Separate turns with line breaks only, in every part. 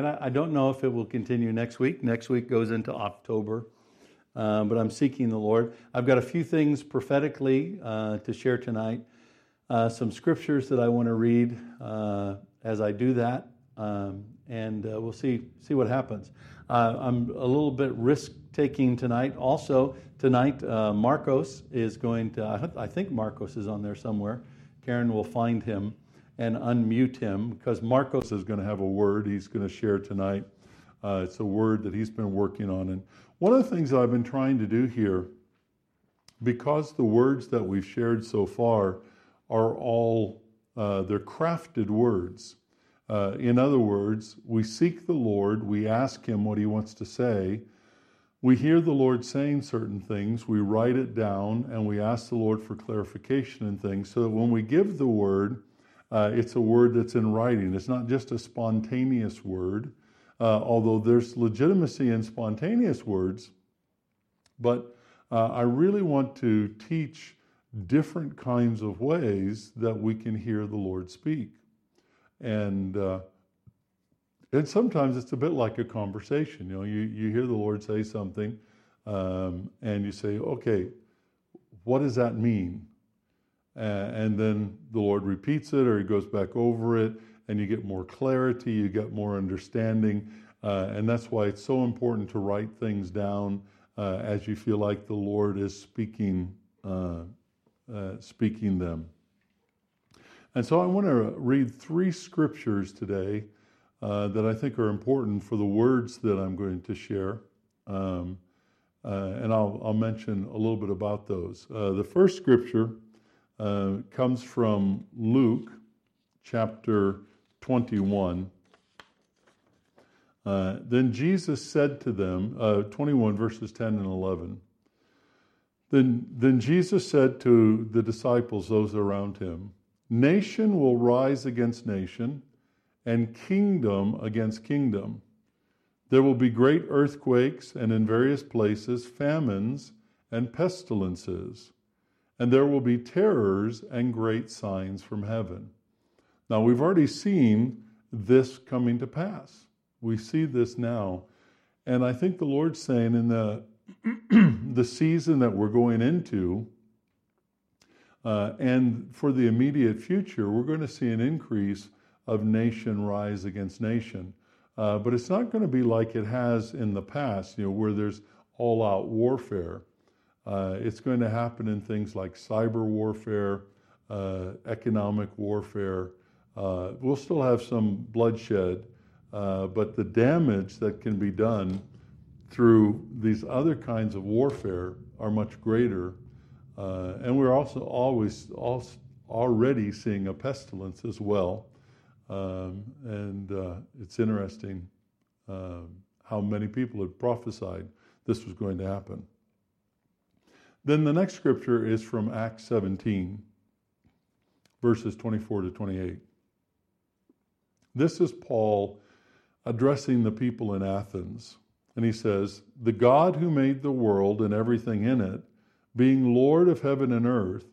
And I, I don't know if it will continue next week. Next week goes into October. Uh, but I'm seeking the Lord. I've got a few things prophetically uh, to share tonight. Uh, some scriptures that I want to read uh, as I do that, um, and uh, we'll see see what happens. I'm a little bit risk taking tonight. Also tonight, Marcos is going to. I think Marcos is on there somewhere. Karen will find him and unmute him because Marcos is going to have a word he's going to share tonight. it's a word that he's been working on, and one of the things that I've been trying to do here, because the words that we've shared so far are all, uh, they're crafted words. Uh, in other words, we seek the Lord, we ask Him what He wants to say, we hear the Lord saying certain things, we write it down, and we ask the Lord for clarification and things so that when we give the word, uh, it's a word that's in writing. It's not just a spontaneous word, uh, although there's legitimacy in spontaneous words. But uh, I really want to teach different kinds of ways that we can hear the Lord speak. And uh, and sometimes it's a bit like a conversation. You know, you, you hear the Lord say something, um, and you say, okay, what does that mean? Uh, and then the Lord repeats it or he goes back over it, and you get more clarity, you get more understanding. Uh, and that's why it's so important to write things down uh, as you feel like the Lord is speaking, uh, uh speaking them. And so I want to read three scriptures today uh, that I think are important for the words that I'm going to share. Um, and I'll, I'll, mention a little bit about those. the first scripture comes from Luke chapter 21. Uh, then Jesus said to them, uh, 21 verses 10 and 11. Then, then Jesus said to the disciples, those around him, Nation will rise against nation, and kingdom against kingdom. There will be great earthquakes, and in various places famines and pestilences, and there will be terrors and great signs from heaven. Now, we've already seen this coming to pass. We see this now. And I think the Lord's saying in the, the season that we're going into, uh, and for the immediate future, we're going to see an increase of nation rise against nation. Uh, but it's not going to be like it has in the past, you know, where there's all out warfare. Uh, it's going to happen in things like cyber warfare, uh, economic warfare, uh, we'll still have some bloodshed, uh, but the damage that can be done through these other kinds of warfare are much greater. Uh, and we're also always already seeing a pestilence as well. Um, and uh, it's interesting um, how many people had prophesied this was going to happen. Then the next scripture is from Acts 17, verses 24 to 28. This is Paul addressing the people in Athens. And he says, The God who made the world and everything in it, being Lord of heaven and earth,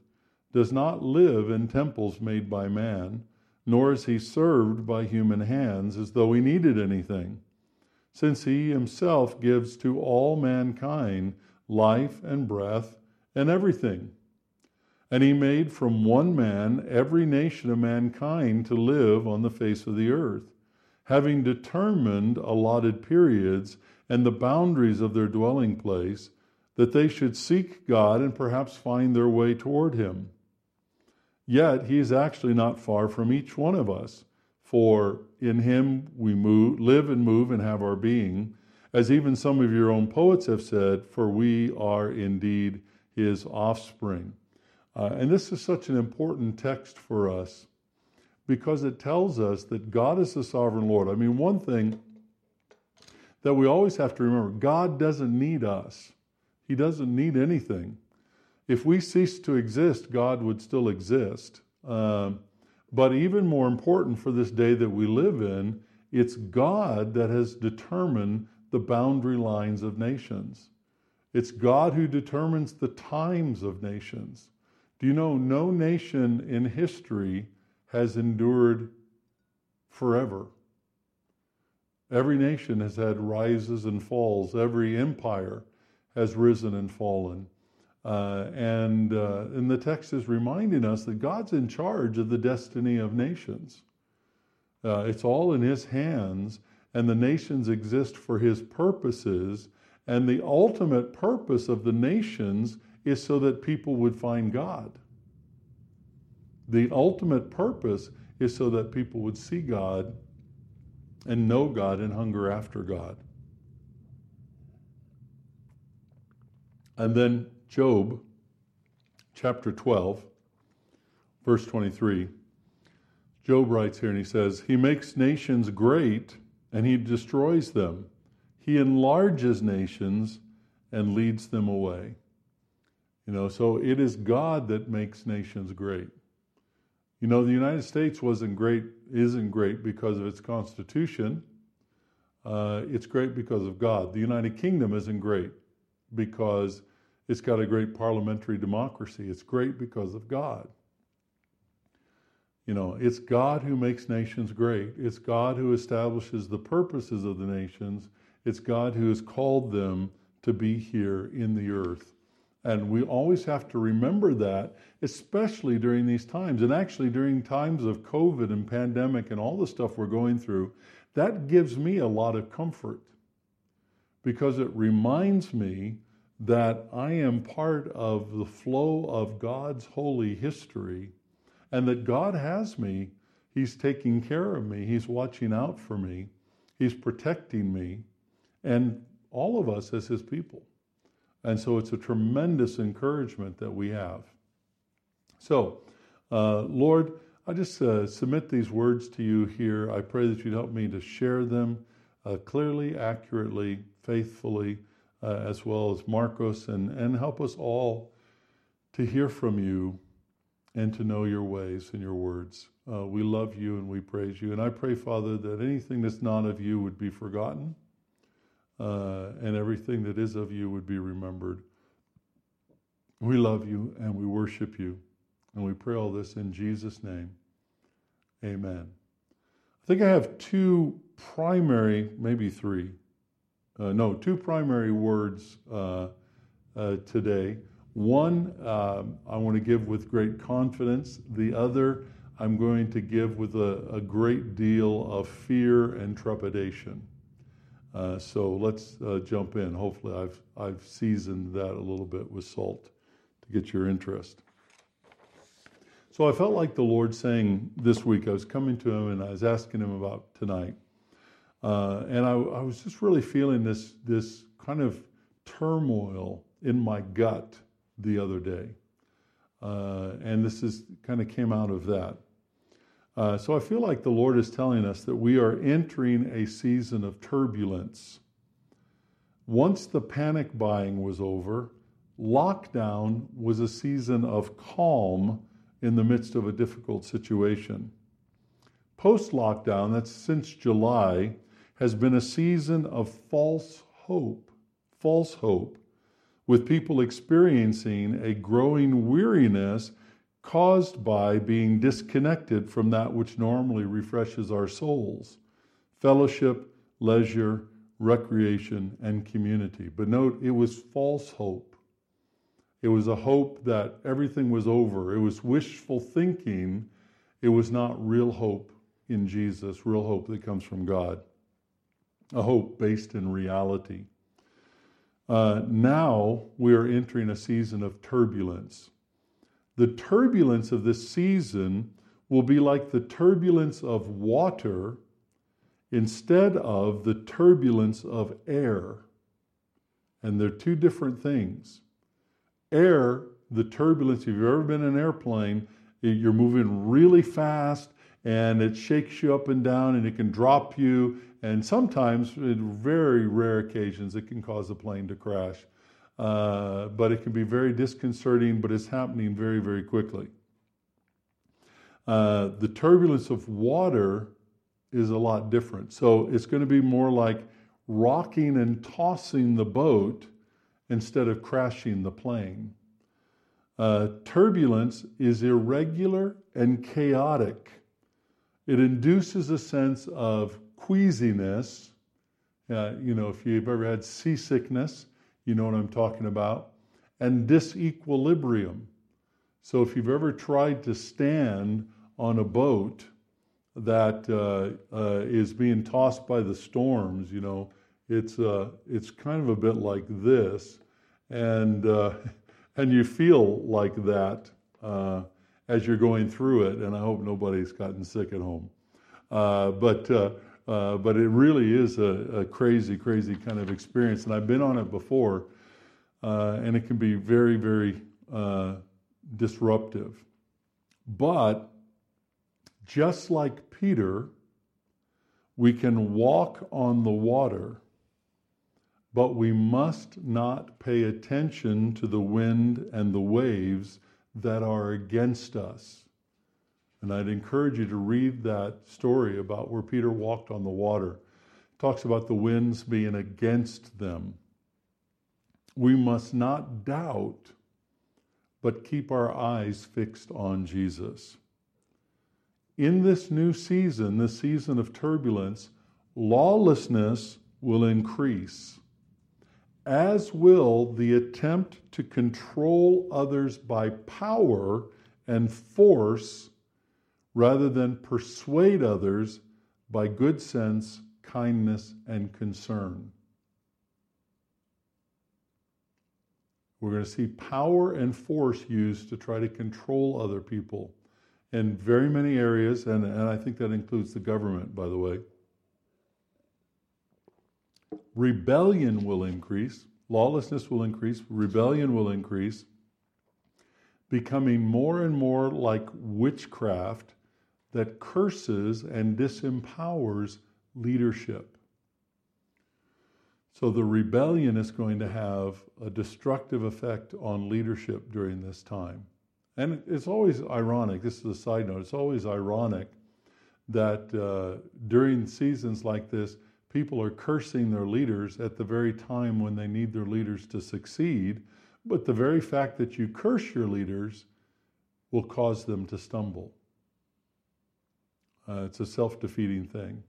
does not live in temples made by man, nor is he served by human hands as though he needed anything, since he himself gives to all mankind life and breath and everything. And he made from one man every nation of mankind to live on the face of the earth, having determined allotted periods and the boundaries of their dwelling place, that they should seek God and perhaps find their way toward him. Yet he is actually not far from each one of us, for in him we move, live and move and have our being, as even some of your own poets have said, for we are indeed his offspring. Uh, and this is such an important text for us because it tells us that God is the sovereign Lord. I mean, one thing that we always have to remember God doesn't need us, He doesn't need anything. If we cease to exist, God would still exist. Um, but even more important for this day that we live in, it's God that has determined the boundary lines of nations. It's God who determines the times of nations. Do you know no nation in history has endured forever?
Every nation has had rises and falls. Every empire has risen and fallen. Uh, and, uh, and the text is reminding us that God's in charge of the destiny of nations. Uh, it's all in His hands, and the nations exist for His purposes. And the ultimate purpose of the nations is so that people would find God. The ultimate purpose is so that people would see God and know God and hunger after God. And then Job chapter 12, verse 23. Job writes here and he says, He makes nations great and he destroys them. He enlarges nations and leads them away. You know, so it is God that makes nations great. You know, the United States wasn't great, isn't great because of its constitution. Uh, it's great because of God. The United Kingdom isn't great because it's got a great parliamentary democracy. It's great because of God. You know, it's God who makes nations great. It's God who establishes the purposes of the nations. It's God who has called them to be here in the earth. And we always have to remember that, especially during these times. And actually, during times of COVID and pandemic and all the stuff we're going through, that gives me a lot of comfort because it reminds me that I am part of the flow of God's holy history and that God has me. He's taking care of me, He's watching out for me, He's protecting me, and all of us as His people. And so it's a tremendous encouragement that we have. So, uh, Lord, I just uh, submit these words to you here. I pray that you'd help me to share them uh, clearly, accurately, faithfully, uh, as well as Marcos, and, and help us all to hear from you and to know your ways and your words. Uh, we love you and we praise you. And I pray, Father, that anything that's not of you would be forgotten uh, and everything that is of you would be remembered. We love you and we worship you. And we pray all this in Jesus' name. Amen. I think I have two primary, maybe three, uh, no, two primary words uh, uh, today. One um, I want to give with great confidence, the other I'm going to give with a, a great deal of fear and trepidation. Uh, so let's uh, jump in. Hopefully, I've, I've seasoned that a little bit with salt to get your interest. So I felt like the Lord saying this week, I was coming to him and I was asking him about tonight. Uh, and I, I, was just really feeling this, this kind of turmoil in my gut the other day. Uh, and this is kind of came out of that. Uh, so I feel like the Lord is telling us that we are entering a season of turbulence. Once the panic buying was over, lockdown was a season of calm in the midst of a difficult situation. Post lockdown, that's since July, has been a season of false hope, false hope, with people experiencing a growing weariness caused by being disconnected from that which normally refreshes our souls fellowship, leisure, recreation, and community. But note, it was false hope. It was a hope that everything was over. It was wishful thinking. It was not real hope in Jesus, real hope that comes from God, a hope based in reality. Uh, now we are entering a season of turbulence the turbulence of this season will be like the turbulence of water instead of the turbulence of air. And they're two different things. Air, the turbulence, if you've ever been in an airplane, you're moving really fast and it shakes you up and down and it can drop you. And sometimes, in very rare occasions, it can cause a plane to crash. Uh, but it can be very disconcerting, but it's happening very, very quickly. Uh, the turbulence of water is a lot different. So it's going to be more like rocking and tossing the boat instead of crashing the plane. Uh, turbulence is irregular and chaotic. It induces a sense of queasiness Uh, you know, if you've ever had seasickness, you know what I'm talking about. And disequilibrium. So if you've ever tried to stand on a boat that uh, uh, is being tossed by the storms, you know, it's uh, it's kind of a bit like this, and uh, and you feel like that uh, as you're going through it. And I hope nobody's gotten sick at home, but uh, but it really is a, a, crazy, crazy kind of experience. And I've been on it before, uh, and it can be very, very uh, disruptive. But just like Peter, we can walk on the water, but we must not pay attention to the wind and the waves that are against us. And I'd encourage you to read that story about where Peter walked on the water. It talks about the winds being against them. We must not doubt, but keep our eyes fixed on Jesus. In this new season, this season of turbulence, lawlessness will increase, as will the attempt to control others by power and force rather than persuade others by good sense, kindness, and concern. We're going to see power and force used to try to control other people in very many areas, and, and I think that includes the government, by the way. Rebellion will increase, lawlessness will increase, rebellion will increase, becoming more and more like witchcraft that curses and disempowers leadership. So the rebellion is going to have a destructive effect on leadership during this time. And it's always ironic, this is a side note, it's always ironic that uh, during seasons like this, people are cursing their leaders at the very time when they need their leaders to succeed. But the very fact that you curse your leaders will cause them to stumble. Uh, it's a self defeating thing.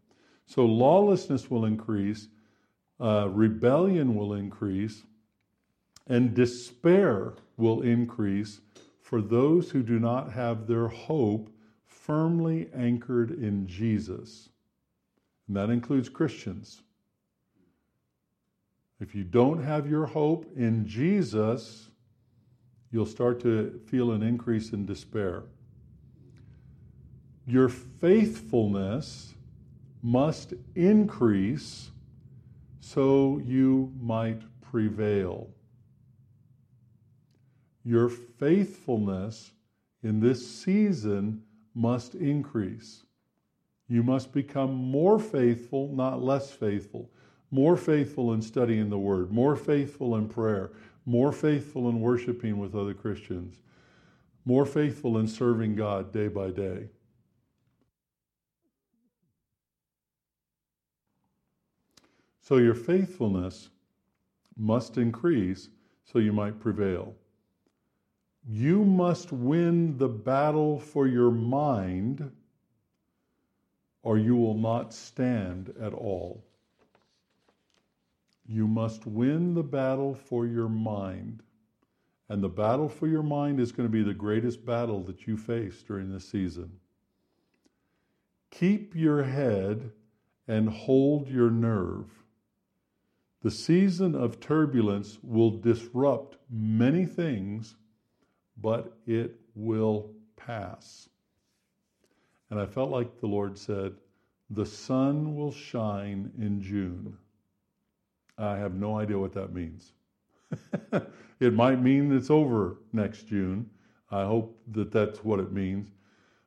So lawlessness will increase, uh, rebellion will increase, and despair will increase for those who do not have their hope firmly anchored in Jesus. And that includes Christians. If you don't have your hope in Jesus, you'll start to feel an increase in despair. Your faithfulness must increase so you might prevail. Your faithfulness in this season must increase. You must become more faithful, not less faithful. More faithful in studying the Word, more faithful in prayer, more faithful in worshiping with other Christians, more faithful in serving God day by day. So your faithfulness must increase so you might prevail. You must win the battle for your mind, or you will not stand at all. You must win the battle for your mind. And the battle for your mind is going to be the greatest battle that you face during this season. Keep your head and hold your nerve. The season of turbulence will disrupt many things, but it will pass. And I felt like the Lord said, The sun will shine in June. I have no idea what that means. it might mean it's over next June. I hope that that's what it means.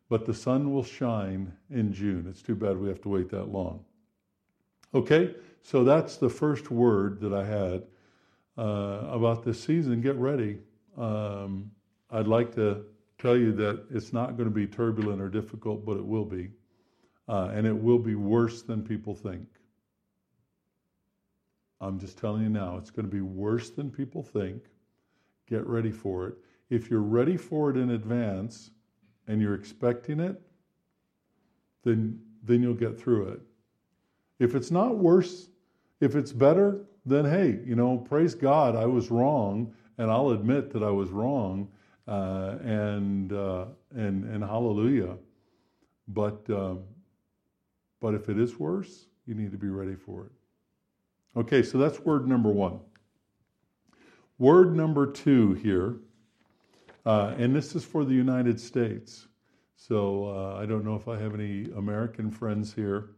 But the sun will shine in June. It's too bad we have to wait that long. Okay? So that's the first word that I had uh, about this season. Get ready. Um, I'd like to tell you that it's not going to be turbulent or difficult, but it will be. Uh, and it will be worse than people think. I'm just telling you now, it's going to be worse than people think. Get ready for it. If you're ready for it in advance and you're expecting it, then, then you'll get through it. If it's not worse If it's better, then hey, you know, praise God, I was wrong, and I'll admit that I was wrong, uh, and uh, and and hallelujah. But um, but if it is worse, you need to be ready for it. Okay, so that's word number one. Word number two here, uh, and this is for the United States. So uh, I don't know if I have any American friends here.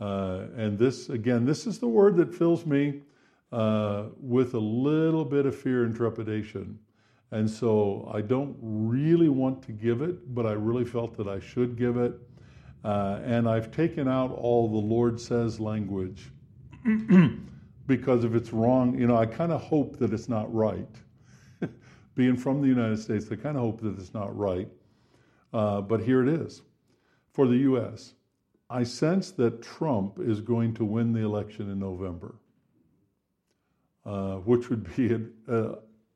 Uh, and this, again, this is the word that fills me uh, with a little bit of fear and trepidation. And so I don't really want to give it, but I really felt that I should give it. Uh, and I've taken out all the Lord says language because if it's wrong, you know, I kind of hope that it's not right. Being from the United States, I kind of hope that it's not right. Uh, but here it is for the U.S. I sense that Trump is going to win the election in November, uh, which would be uh,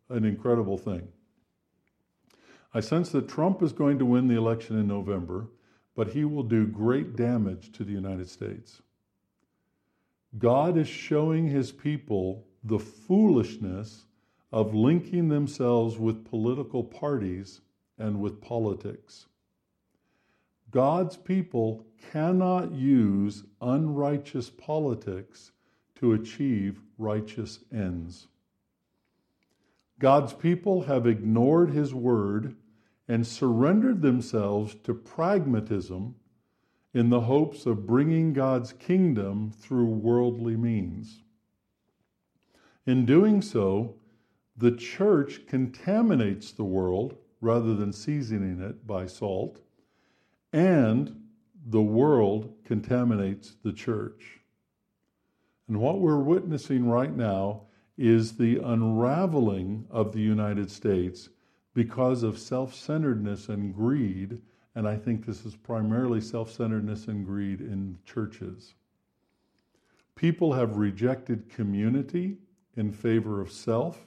an incredible thing. I sense that Trump is going to win the election in November, but he will do great damage to the United States. God is showing his people the foolishness of linking themselves with political parties and with politics. God's people cannot use unrighteous politics to achieve righteous ends. God's people have ignored his word and surrendered themselves to pragmatism in the hopes of bringing God's kingdom through worldly means. In doing so, the church contaminates the world rather than seasoning it by salt, and the world contaminates the church. And what we're witnessing right now is the unraveling of the United States because of self centeredness and greed. And I think this is primarily self centeredness and greed in churches. People have rejected community in favor of self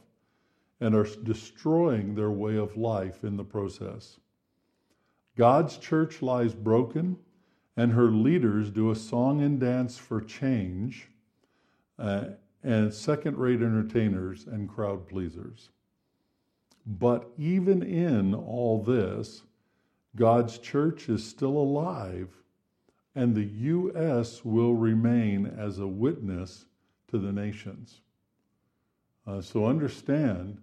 and are destroying their way of life in the process. God's church lies broken, and her leaders do a song and dance for change, uh, and second rate entertainers and crowd pleasers. But even in all this, God's church is still alive, and the U.S. will remain as a witness to the nations. Uh, so understand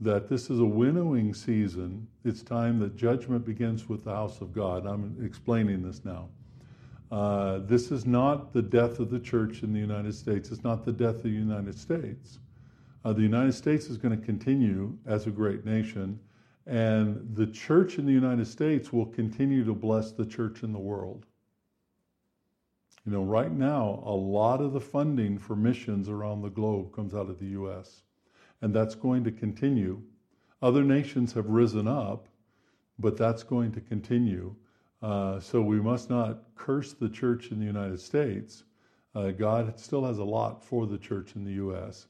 that this is a winnowing season. It's time that judgment begins with the house of God. I'm explaining this now. Uh, this is not the death of the church in the United States. It's not the death of the United States. Uh, the United States is going to continue as a great nation, and the church in the United States will continue to bless the church in the world. You know, right now, a lot of the funding for missions around the globe comes out of the U.S and that's going to continue. Other nations have risen up, but that's going to continue. Uh, so we must not curse the church in the United States. Uh, God still has a lot for the church in the U.S.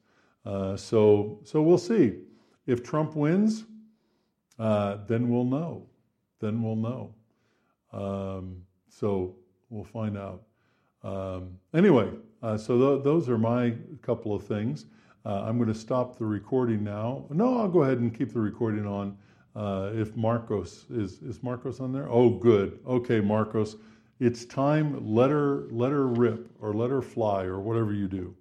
Uh, so, so we'll see. If Trump wins, uh, then we'll know. Then we'll know. Um, so we'll find out. Um, anyway, uh, so th- those are my couple of things. Uh, I'm going to stop the recording now. No, I'll go ahead and keep the recording on. Uh, if Marcos is is Marcos on there? Oh, good. Okay, Marcos, it's time. Let her let her rip or let her fly or whatever you do.